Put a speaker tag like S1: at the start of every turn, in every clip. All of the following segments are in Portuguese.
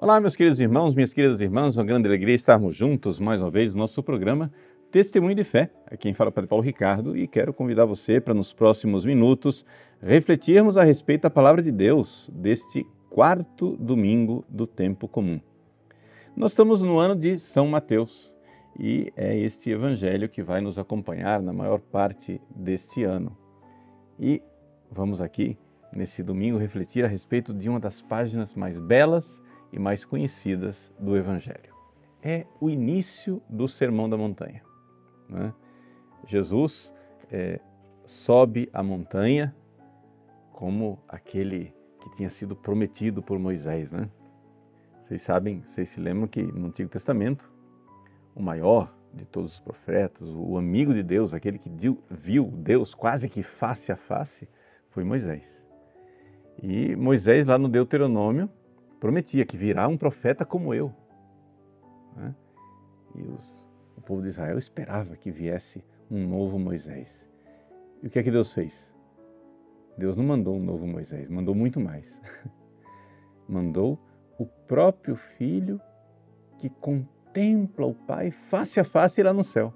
S1: Olá, meus queridos irmãos, minhas queridas irmãs, uma grande alegria estarmos juntos mais uma vez no nosso programa Testemunho de Fé. Aqui quem fala é o Padre Paulo Ricardo e quero convidar você para nos próximos minutos refletirmos a respeito da palavra de Deus deste quarto domingo do tempo comum. Nós estamos no ano de São Mateus e é este evangelho que vai nos acompanhar na maior parte deste ano. E vamos aqui, nesse domingo, refletir a respeito de uma das páginas mais belas e mais conhecidas do Evangelho. É o início do Sermão da Montanha. Né? Jesus é, sobe a montanha como aquele que tinha sido prometido por Moisés. Né? Vocês sabem, vocês se lembram que no Antigo Testamento, o maior de todos os profetas, o amigo de Deus, aquele que viu Deus quase que face a face, foi Moisés. E Moisés, lá no Deuteronômio, prometia que virá um profeta como eu. Né? E os, o povo de Israel esperava que viesse um novo Moisés. E o que é que Deus fez? Deus não mandou um novo Moisés, mandou muito mais. mandou o próprio Filho que contempla o Pai face a face lá no céu.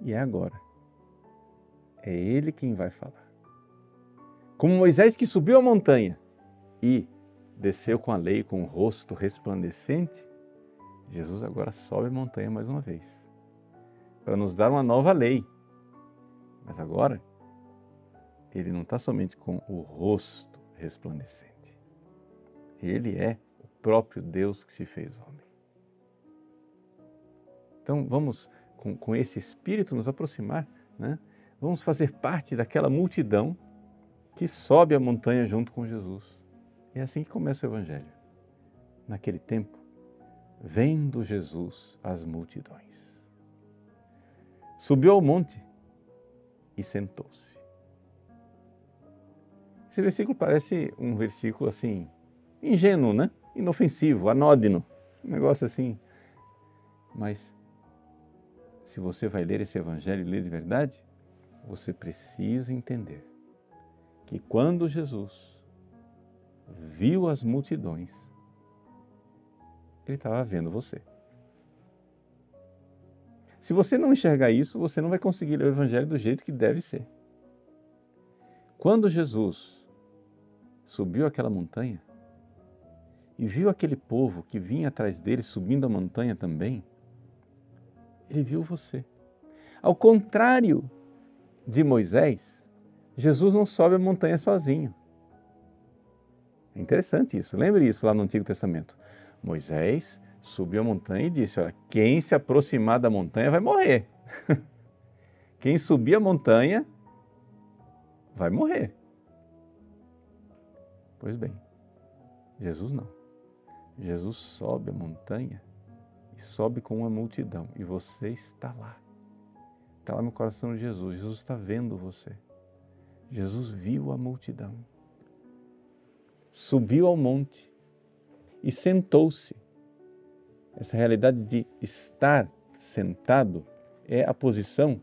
S1: E é agora. É Ele quem vai falar. Como Moisés que subiu a montanha e desceu com a lei com o rosto resplandecente, Jesus agora sobe a montanha mais uma vez para nos dar uma nova lei. Mas agora, ele não está somente com o rosto resplandecente. Ele é o próprio Deus que se fez homem. Então vamos, com, com esse espírito, nos aproximar, né? vamos fazer parte daquela multidão que sobe a montanha junto com Jesus é assim que começa o Evangelho. Naquele tempo, vendo Jesus as multidões. Subiu ao monte e sentou-se. Esse versículo parece um versículo assim, ingênuo, né? Inofensivo, anódino, um negócio assim. Mas se você vai ler esse evangelho e ler de verdade, você precisa entender que quando Jesus viu as multidões, ele estava vendo você. Se você não enxergar isso, você não vai conseguir ler o Evangelho do jeito que deve ser. Quando Jesus subiu aquela montanha e viu aquele povo que vinha atrás dele subindo a montanha também, ele viu você. Ao contrário de Moisés, Jesus não sobe a montanha sozinho. É interessante isso. Lembre isso lá no Antigo Testamento. Moisés subiu a montanha e disse: Olha, quem se aproximar da montanha vai morrer. quem subir a montanha vai morrer. Pois bem, Jesus não. Jesus sobe a montanha e sobe com uma multidão e você está lá. Está lá no coração de Jesus. Jesus está vendo você. Jesus viu a multidão subiu ao monte e sentou-se. Essa realidade de estar sentado é a posição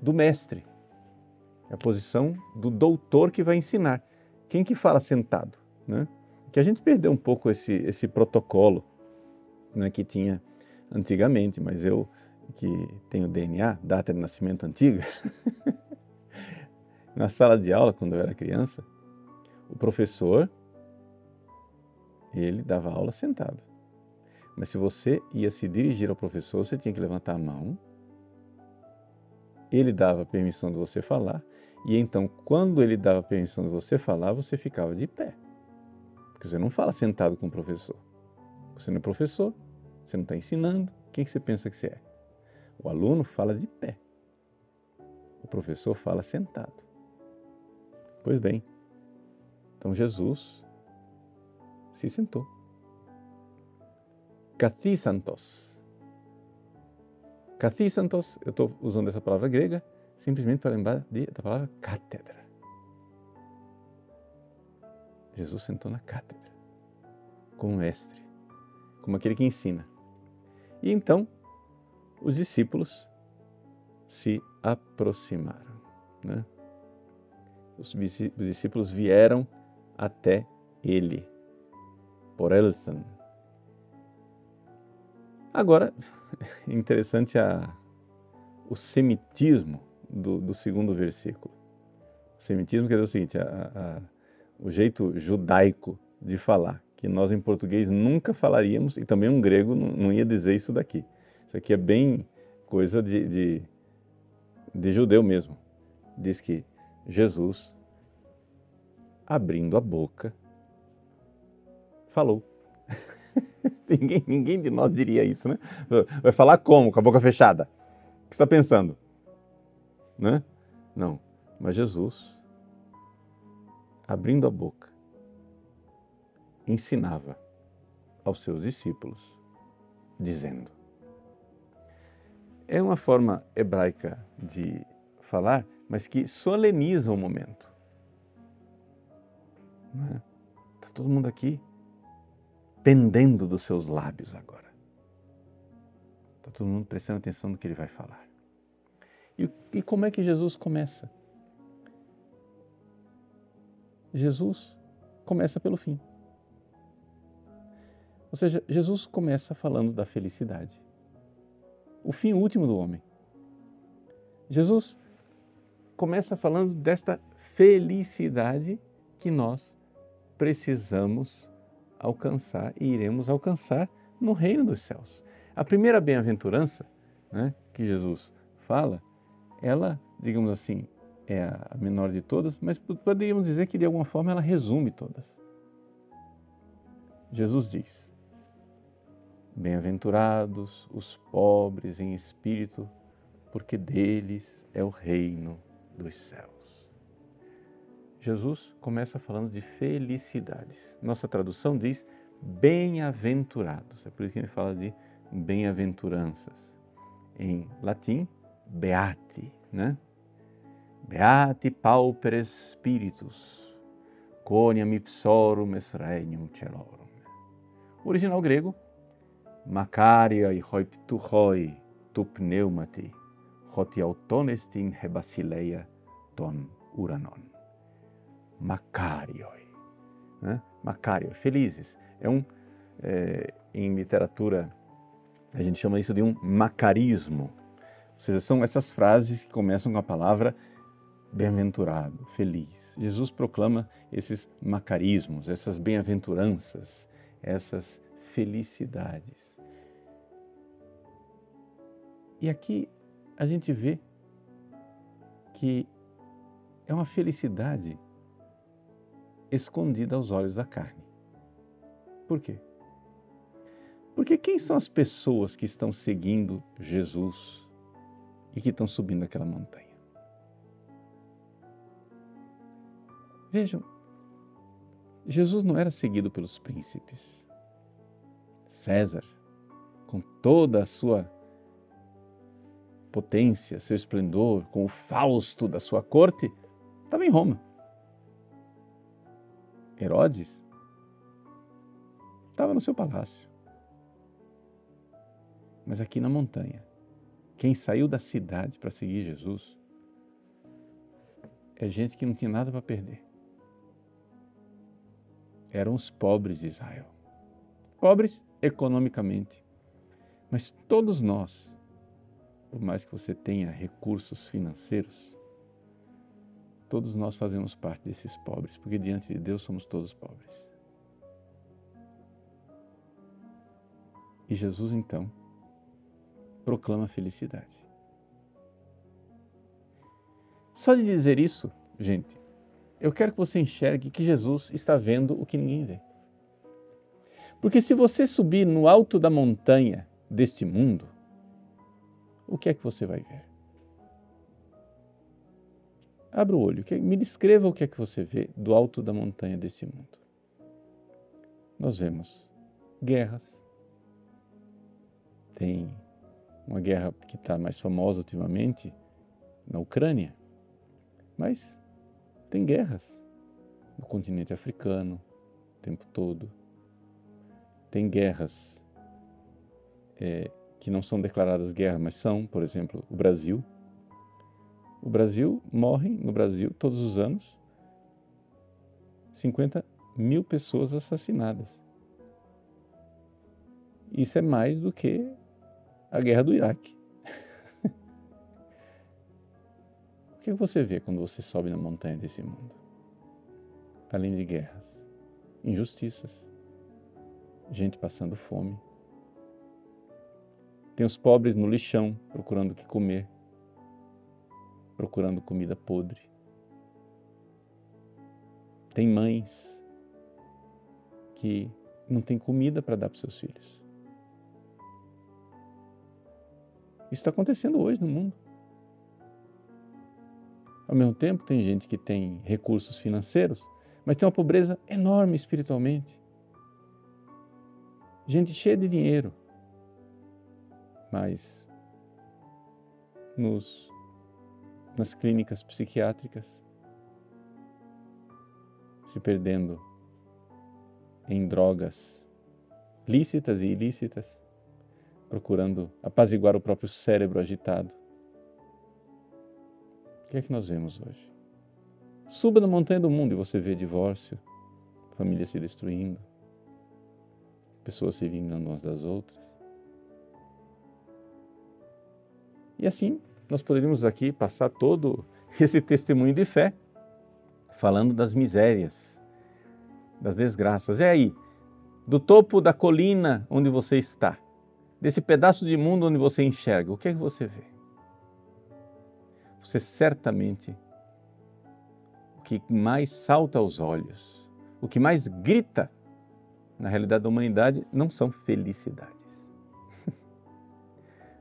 S1: do mestre, é a posição do doutor que vai ensinar. Quem que fala sentado? Né? Que a gente perdeu um pouco esse, esse protocolo né, que tinha antigamente, mas eu que tenho DNA, data de nascimento antiga, na sala de aula, quando eu era criança, o professor ele dava aula sentado. Mas se você ia se dirigir ao professor, você tinha que levantar a mão. Ele dava permissão de você falar, e então, quando ele dava permissão de você falar, você ficava de pé. Porque você não fala sentado com o professor. Você não é professor, você não está ensinando. Quem que você pensa que você é? O aluno fala de pé. O professor fala sentado. Pois bem, então Jesus se sentou. Cathísantos. Cathísantos, eu estou usando essa palavra grega simplesmente para lembrar de, da palavra cátedra. Jesus sentou na cátedra, como mestre, como aquele que ensina. E então os discípulos se aproximaram. Né? Os discípulos vieram até ele por Elsen. Agora, interessante a, o semitismo do, do segundo versículo. Semitismo quer dizer o seguinte, a, a, o jeito judaico de falar, que nós em português nunca falaríamos, e também um grego não, não ia dizer isso daqui. Isso aqui é bem coisa de, de, de judeu mesmo. Diz que Jesus, abrindo a boca, falou. ninguém, ninguém de nós diria isso, né? Vai falar como? Com a boca fechada? O que está pensando? Né? Não. Mas Jesus, abrindo a boca, ensinava aos seus discípulos, dizendo: É uma forma hebraica de falar, mas que soleniza o momento. Está é? Tá todo mundo aqui pendendo dos seus lábios agora. Está todo mundo prestando atenção no que ele vai falar. E, e como é que Jesus começa? Jesus começa pelo fim. Ou seja, Jesus começa falando da felicidade. O fim último do homem. Jesus começa falando desta felicidade que nós precisamos alcançar e iremos alcançar no reino dos céus. A primeira bem-aventurança né, que Jesus fala, ela, digamos assim, é a menor de todas, mas poderíamos dizer que de alguma forma ela resume todas. Jesus diz: Bem-aventurados os pobres em espírito, porque deles é o reino dos céus. Jesus começa falando de felicidades. Nossa tradução diz bem-aventurados. É por isso que ele fala de bem-aventuranças. Em latim, beati, né? Beati pauperes spiritus, coniam ipsorum es regnum celorum. O original grego, Makaria e hoiptuhoi tu pneumati, hoti autonestin hebasileia ton uranon. Macarioi. Né? Macario, felizes. É um, é, em literatura, a gente chama isso de um macarismo. Ou seja, são essas frases que começam com a palavra bem-aventurado, feliz. Jesus proclama esses macarismos, essas bem-aventuranças, essas felicidades. E aqui a gente vê que é uma felicidade escondida aos olhos da carne. Por quê? Porque quem são as pessoas que estão seguindo Jesus e que estão subindo aquela montanha? Vejam, Jesus não era seguido pelos príncipes. César, com toda a sua potência, seu esplendor, com o Fausto da sua corte, estava em Roma. Herodes estava no seu palácio. Mas aqui na montanha, quem saiu da cidade para seguir Jesus é gente que não tinha nada para perder. Eram os pobres de Israel. Pobres economicamente. Mas todos nós, por mais que você tenha recursos financeiros, Todos nós fazemos parte desses pobres, porque diante de Deus somos todos pobres. E Jesus então proclama a felicidade. Só de dizer isso, gente, eu quero que você enxergue que Jesus está vendo o que ninguém vê. Porque se você subir no alto da montanha deste mundo, o que é que você vai ver? Abra o olho, me descreva o que é que você vê do alto da montanha desse mundo. Nós vemos guerras. Tem uma guerra que está mais famosa ultimamente na Ucrânia, mas tem guerras no continente africano o tempo todo. Tem guerras é, que não são declaradas guerra, mas são, por exemplo, o Brasil o Brasil, morrem no Brasil todos os anos 50 mil pessoas assassinadas isso é mais do que a guerra do Iraque. o que você vê quando você sobe na montanha desse mundo? Além de guerras, injustiças, gente passando fome. Tem os pobres no lixão procurando o que comer, procurando comida podre. Tem mães que não têm comida para dar para seus filhos. Isso está acontecendo hoje no mundo. Ao mesmo tempo, tem gente que tem recursos financeiros, mas tem uma pobreza enorme espiritualmente. Gente cheia de dinheiro, mas nos, nas clínicas psiquiátricas, se perdendo em drogas lícitas e ilícitas, procurando apaziguar o próprio cérebro agitado. O que é que nós vemos hoje? Suba na montanha do mundo e você vê divórcio, família se destruindo, pessoas se vingando umas das outras. E assim, nós poderíamos aqui passar todo esse testemunho de fé, falando das misérias, das desgraças. É aí, do topo da colina onde você está, desse pedaço de mundo onde você enxerga, o que é que você vê? Você certamente, o que mais salta aos olhos, o que mais grita na realidade da humanidade não são felicidades.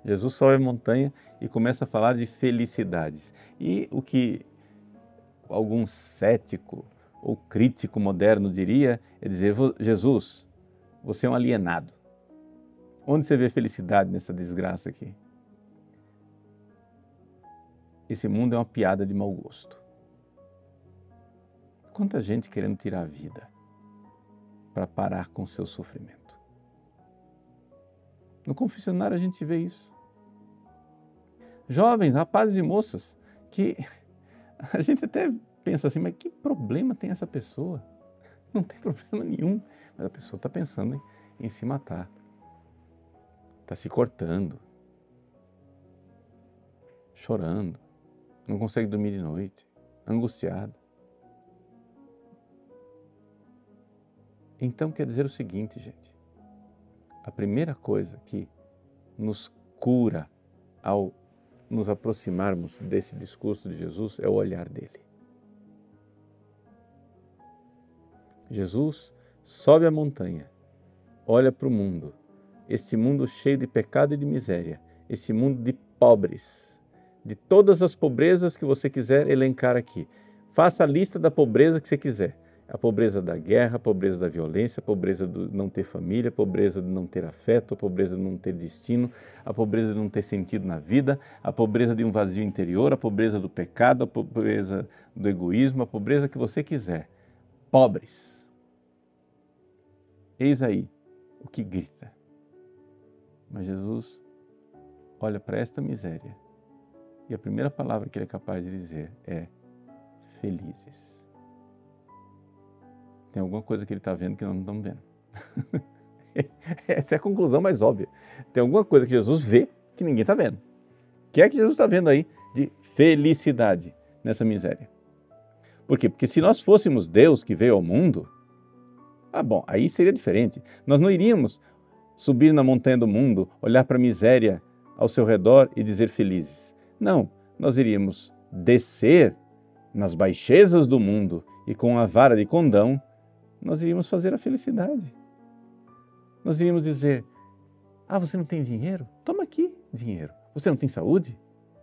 S1: Jesus sobe a montanha e começa a falar de felicidades. E o que algum cético ou crítico moderno diria é dizer: Jesus, você é um alienado. Onde você vê felicidade nessa desgraça aqui? Esse mundo é uma piada de mau gosto. Quanta gente querendo tirar a vida para parar com o seu sofrimento. No confessionário a gente vê isso. Jovens, rapazes e moças, que a gente até pensa assim, mas que problema tem essa pessoa? Não tem problema nenhum, mas a pessoa está pensando em, em se matar está se cortando, chorando, não consegue dormir de noite, angustiado. Então quer dizer o seguinte, gente. A primeira coisa que nos cura ao nos aproximarmos desse discurso de Jesus é o olhar dele. Jesus sobe a montanha, olha para o mundo este mundo cheio de pecado e de miséria, esse mundo de pobres, de todas as pobrezas que você quiser elencar aqui. Faça a lista da pobreza que você quiser. A pobreza da guerra, a pobreza da violência, a pobreza de não ter família, a pobreza de não ter afeto, a pobreza de não ter destino, a pobreza de não ter sentido na vida, a pobreza de um vazio interior, a pobreza do pecado, a pobreza do egoísmo, a pobreza que você quiser. Pobres. Eis aí o que grita. Mas Jesus olha para esta miséria e a primeira palavra que ele é capaz de dizer é felizes. Tem alguma coisa que ele está vendo que nós não estamos vendo. Essa é a conclusão mais óbvia. Tem alguma coisa que Jesus vê que ninguém está vendo. O que é que Jesus está vendo aí de felicidade nessa miséria? Por quê? Porque se nós fôssemos Deus que veio ao mundo, ah, bom, aí seria diferente. Nós não iríamos subir na montanha do mundo, olhar para a miséria ao seu redor e dizer felizes. Não, nós iríamos descer nas baixezas do mundo e com a vara de condão, nós iríamos fazer a felicidade. Nós iríamos dizer: Ah, você não tem dinheiro? Toma aqui dinheiro. Você não tem saúde?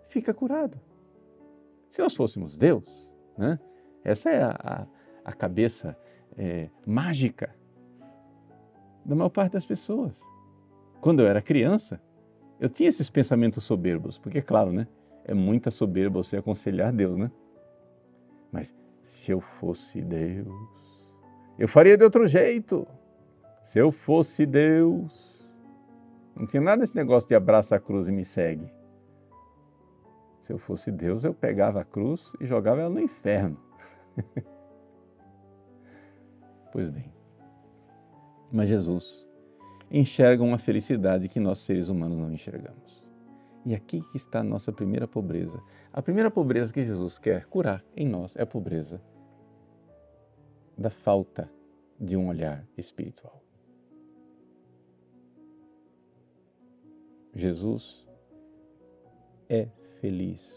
S1: Fica curado. Se nós fôssemos Deus, né? essa é a, a, a cabeça é, mágica da maior parte das pessoas. Quando eu era criança, eu tinha esses pensamentos soberbos, porque, claro, né? É muita soberba você aconselhar Deus, né? Mas se eu fosse Deus, eu faria de outro jeito. Se eu fosse Deus. Não tinha nada desse negócio de abraça a cruz e me segue. Se eu fosse Deus, eu pegava a cruz e jogava ela no inferno. pois bem, mas Jesus, enxergam a felicidade que nós seres humanos não enxergamos. E aqui que está a nossa primeira pobreza. A primeira pobreza que Jesus quer curar em nós é a pobreza da falta de um olhar espiritual. Jesus é feliz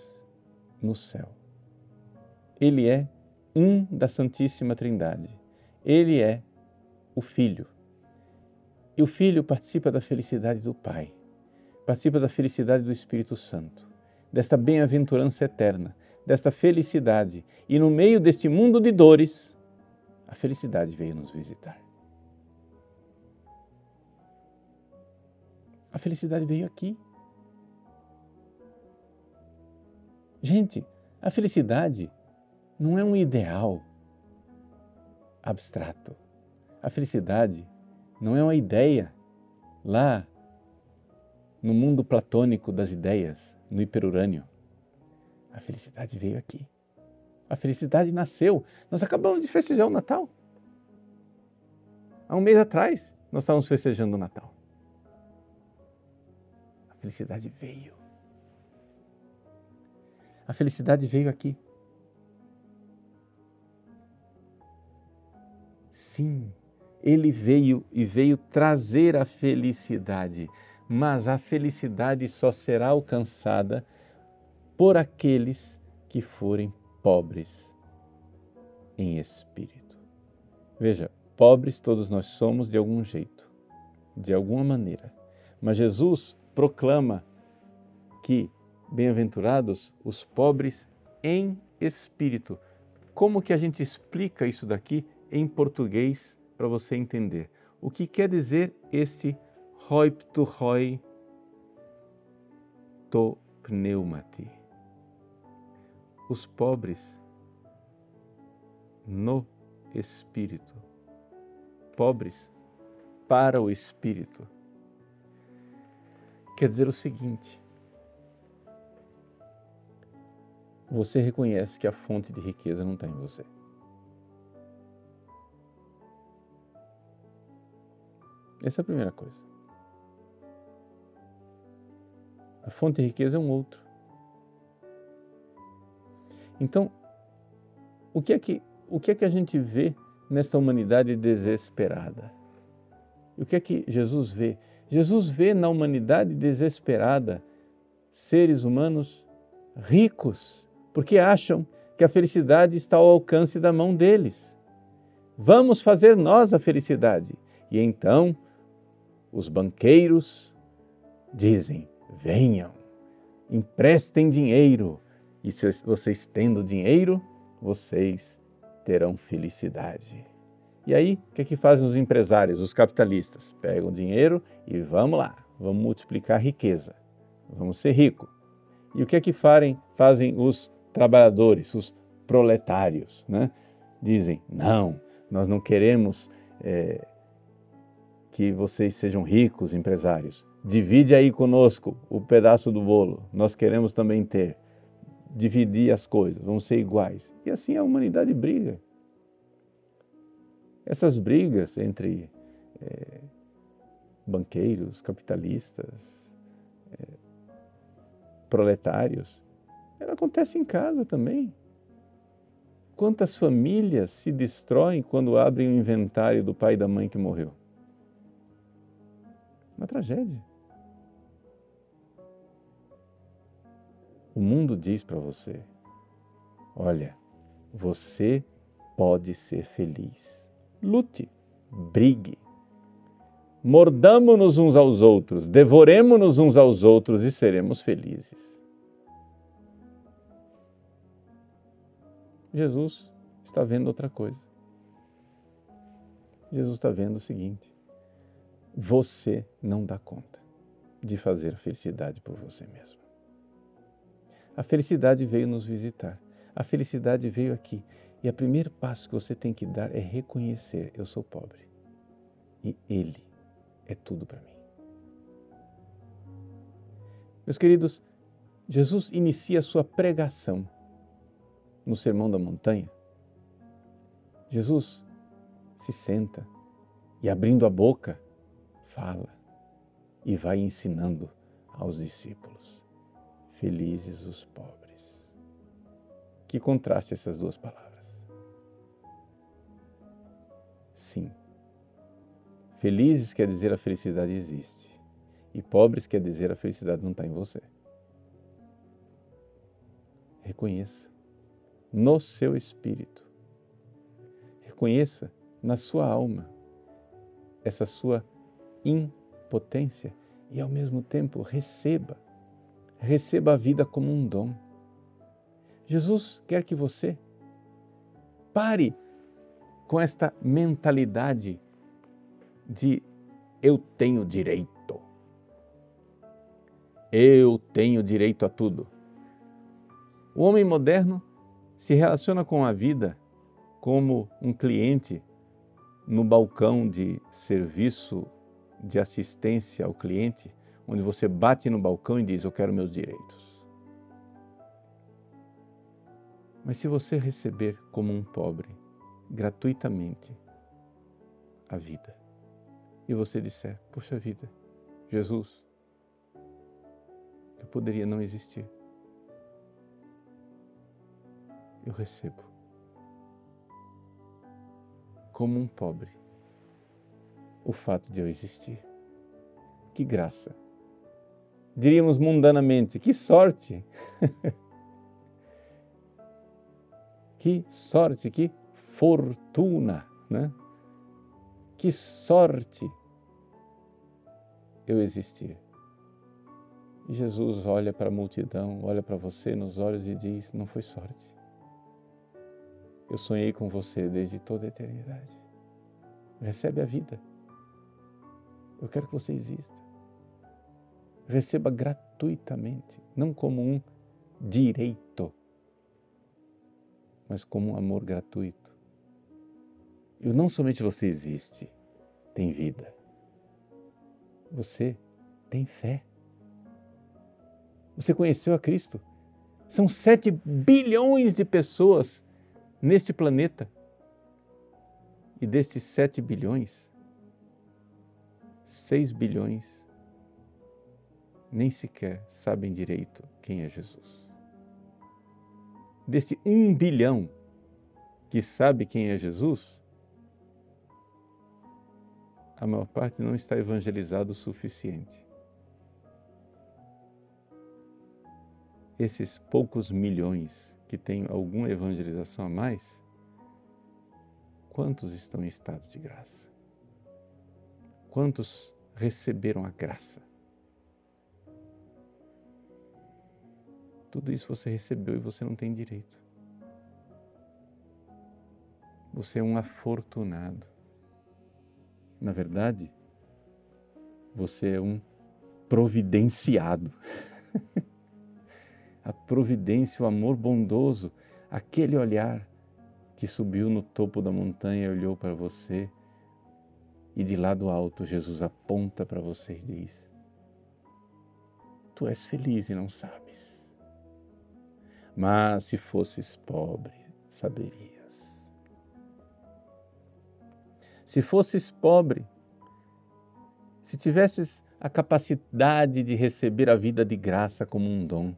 S1: no céu. Ele é um da Santíssima Trindade. Ele é o Filho. E o Filho participa da felicidade do Pai, participa da felicidade do Espírito Santo, desta bem-aventurança eterna, desta felicidade. E no meio deste mundo de dores, a felicidade veio nos visitar. A felicidade veio aqui. Gente, a felicidade não é um ideal abstrato. A felicidade não é uma ideia lá no mundo platônico das ideias, no hiperurânio. A felicidade veio aqui. A felicidade nasceu. Nós acabamos de festejar o Natal. Há um mês atrás, nós estávamos festejando o Natal. A felicidade veio. A felicidade veio aqui. Sim, ele veio e veio trazer a felicidade, mas a felicidade só será alcançada por aqueles que forem pobres em espírito. Veja, pobres todos nós somos de algum jeito, de alguma maneira, mas Jesus proclama que Bem-aventurados os pobres em espírito. Como que a gente explica isso daqui em português para você entender? O que quer dizer esse hoipto hoi to pneumati? Os pobres no espírito. Pobres para o espírito. Quer dizer o seguinte: você reconhece que a fonte de riqueza não está em você. Essa é a primeira coisa. A fonte de riqueza é um outro. Então, o que é que, o que, é que a gente vê nesta humanidade desesperada? O que é que Jesus vê? Jesus vê na humanidade desesperada seres humanos ricos porque acham que a felicidade está ao alcance da mão deles. Vamos fazer nós a felicidade. E então os banqueiros dizem: venham, emprestem dinheiro, e se vocês tendo dinheiro, vocês terão felicidade. E aí, o que, é que fazem os empresários, os capitalistas? Pegam dinheiro e vamos lá, vamos multiplicar a riqueza, vamos ser ricos. E o que é que fazem, fazem os trabalhadores, os proletários, né? dizem: não, nós não queremos é, que vocês sejam ricos, empresários. Divide aí conosco o pedaço do bolo, nós queremos também ter. Dividir as coisas, vamos ser iguais. E assim a humanidade briga. Essas brigas entre é, banqueiros, capitalistas, é, proletários, ela acontece em casa também. Quantas famílias se destroem quando abrem o inventário do pai e da mãe que morreu? Uma tragédia. O mundo diz para você: olha, você pode ser feliz. Lute, brigue. Mordamo-nos uns aos outros, devoremos-nos uns aos outros e seremos felizes. Jesus está vendo outra coisa. Jesus está vendo o seguinte: você não dá conta de fazer a felicidade por você mesmo. A felicidade veio nos visitar. A felicidade veio aqui. E o primeiro passo que você tem que dar é reconhecer: eu sou pobre. E Ele é tudo para mim. Meus queridos, Jesus inicia a sua pregação no Sermão da Montanha, Jesus se senta e, abrindo a boca, fala e vai ensinando aos discípulos. Felizes os pobres. Que contraste essas duas palavras. Sim. Felizes quer dizer a felicidade existe. E pobres quer dizer a felicidade não está em você. Reconheça no seu espírito. Reconheça na sua alma essa sua impotência e ao mesmo tempo receba, receba a vida como um dom. Jesus quer que você pare com esta mentalidade de eu tenho direito. Eu tenho direito a tudo. O homem moderno se relaciona com a vida como um cliente no balcão de serviço de assistência ao cliente, onde você bate no balcão e diz: Eu quero meus direitos. Mas se você receber como um pobre, gratuitamente, a vida, e você disser: Puxa vida, Jesus, eu poderia não existir. Eu recebo como um pobre o fato de eu existir. Que graça! Diríamos mundanamente, que sorte! que sorte, que fortuna, né? Que sorte eu existir. E Jesus olha para a multidão, olha para você nos olhos e diz: Não foi sorte. Eu sonhei com você desde toda a eternidade. Recebe a vida. Eu quero que você exista. Receba gratuitamente, não como um direito, mas como um amor gratuito. E não somente você existe, tem vida. Você tem fé. Você conheceu a Cristo. São sete bilhões de pessoas neste planeta. E desses 7 bilhões, 6 bilhões nem sequer sabem direito quem é Jesus. Desse 1 bilhão que sabe quem é Jesus, a maior parte não está evangelizado o suficiente. Esses poucos milhões que têm alguma evangelização a mais, quantos estão em estado de graça? Quantos receberam a graça? Tudo isso você recebeu e você não tem direito. Você é um afortunado. Na verdade, você é um providenciado. a providência, o amor bondoso, aquele olhar que subiu no topo da montanha e olhou para você e de lá do alto Jesus aponta para você e diz: Tu és feliz e não sabes. Mas se fosses pobre, saberias. Se fosses pobre, se tivesses a capacidade de receber a vida de graça como um dom,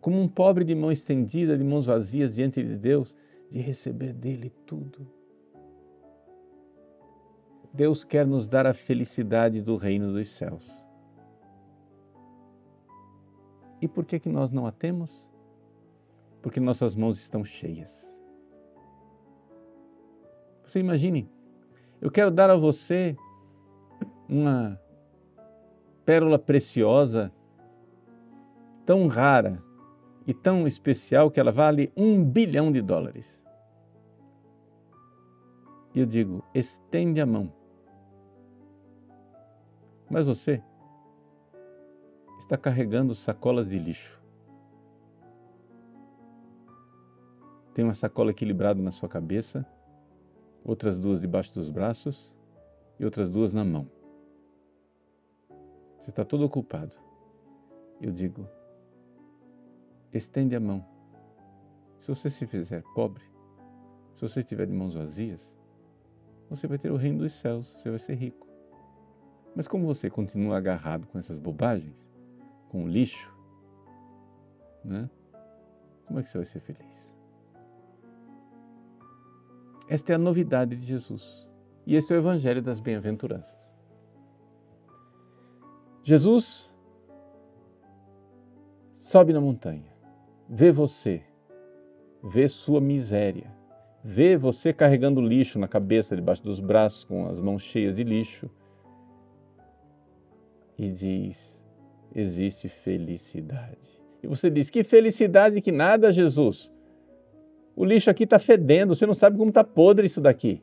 S1: como um pobre de mão estendida, de mãos vazias diante de Deus, de receber dele tudo. Deus quer nos dar a felicidade do reino dos céus. E por que que nós não a temos? Porque nossas mãos estão cheias. Você imagine, eu quero dar a você uma pérola preciosa, tão rara, e tão especial que ela vale um bilhão de dólares. E eu digo: estende a mão. Mas você está carregando sacolas de lixo. Tem uma sacola equilibrada na sua cabeça, outras duas debaixo dos braços e outras duas na mão. Você está todo ocupado. Eu digo: estende a mão. Se você se fizer pobre, se você estiver de mãos vazias, você vai ter o reino dos céus, você vai ser rico. Mas como você continua agarrado com essas bobagens, com o lixo, né? como é que você vai ser feliz? Esta é a novidade de Jesus. E este é o Evangelho das Bem-aventuranças. Jesus sobe na montanha, vê você, vê sua miséria, vê você carregando lixo na cabeça, debaixo dos braços, com as mãos cheias de lixo, e diz: existe felicidade. E você diz: que felicidade que nada, Jesus. O lixo aqui está fedendo, você não sabe como está podre isso daqui.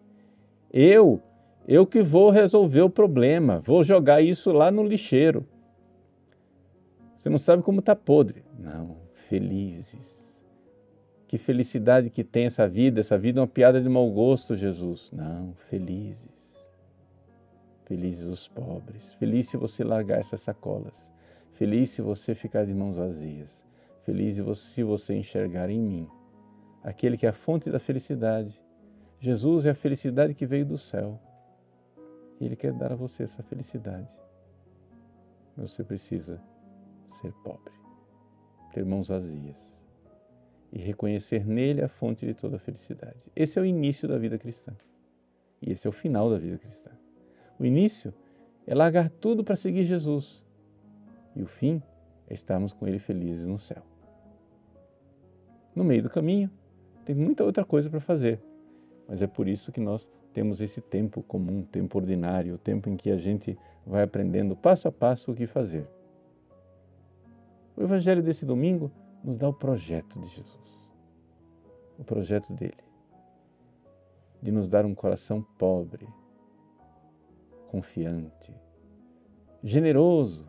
S1: Eu, eu que vou resolver o problema, vou jogar isso lá no lixeiro. Você não sabe como está podre. Não, felizes. Que felicidade que tem essa vida, essa vida é uma piada de mau gosto, Jesus. Não, felizes. Felizes os pobres. Feliz se você largar essas sacolas. Feliz se você ficar de mãos vazias. Feliz se você enxergar em mim aquele que é a fonte da felicidade. Jesus é a felicidade que veio do céu. E Ele quer dar a você essa felicidade. Mas você precisa ser pobre, ter mãos vazias e reconhecer nele a fonte de toda a felicidade. Esse é o início da vida cristã. E esse é o final da vida cristã. O início é largar tudo para seguir Jesus. E o fim é estarmos com Ele felizes no céu. No meio do caminho, tem muita outra coisa para fazer, mas é por isso que nós temos esse tempo comum, tempo ordinário, o tempo em que a gente vai aprendendo passo a passo o que fazer. O Evangelho desse domingo nos dá o projeto de Jesus, o projeto dele, de nos dar um coração pobre, confiante, generoso,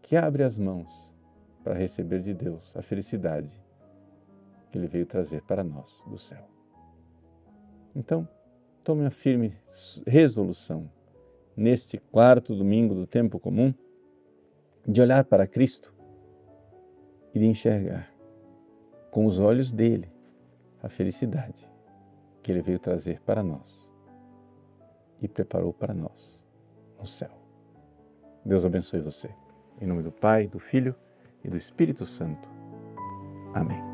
S1: que abre as mãos para receber de Deus a felicidade que Ele veio trazer para nós do céu. Então, tome a firme resolução neste quarto domingo do tempo comum de olhar para Cristo e de enxergar com os olhos dele a felicidade que ele veio trazer para nós e preparou para nós no céu. Deus abençoe você. Em nome do Pai, do Filho e do Espírito Santo. Amém.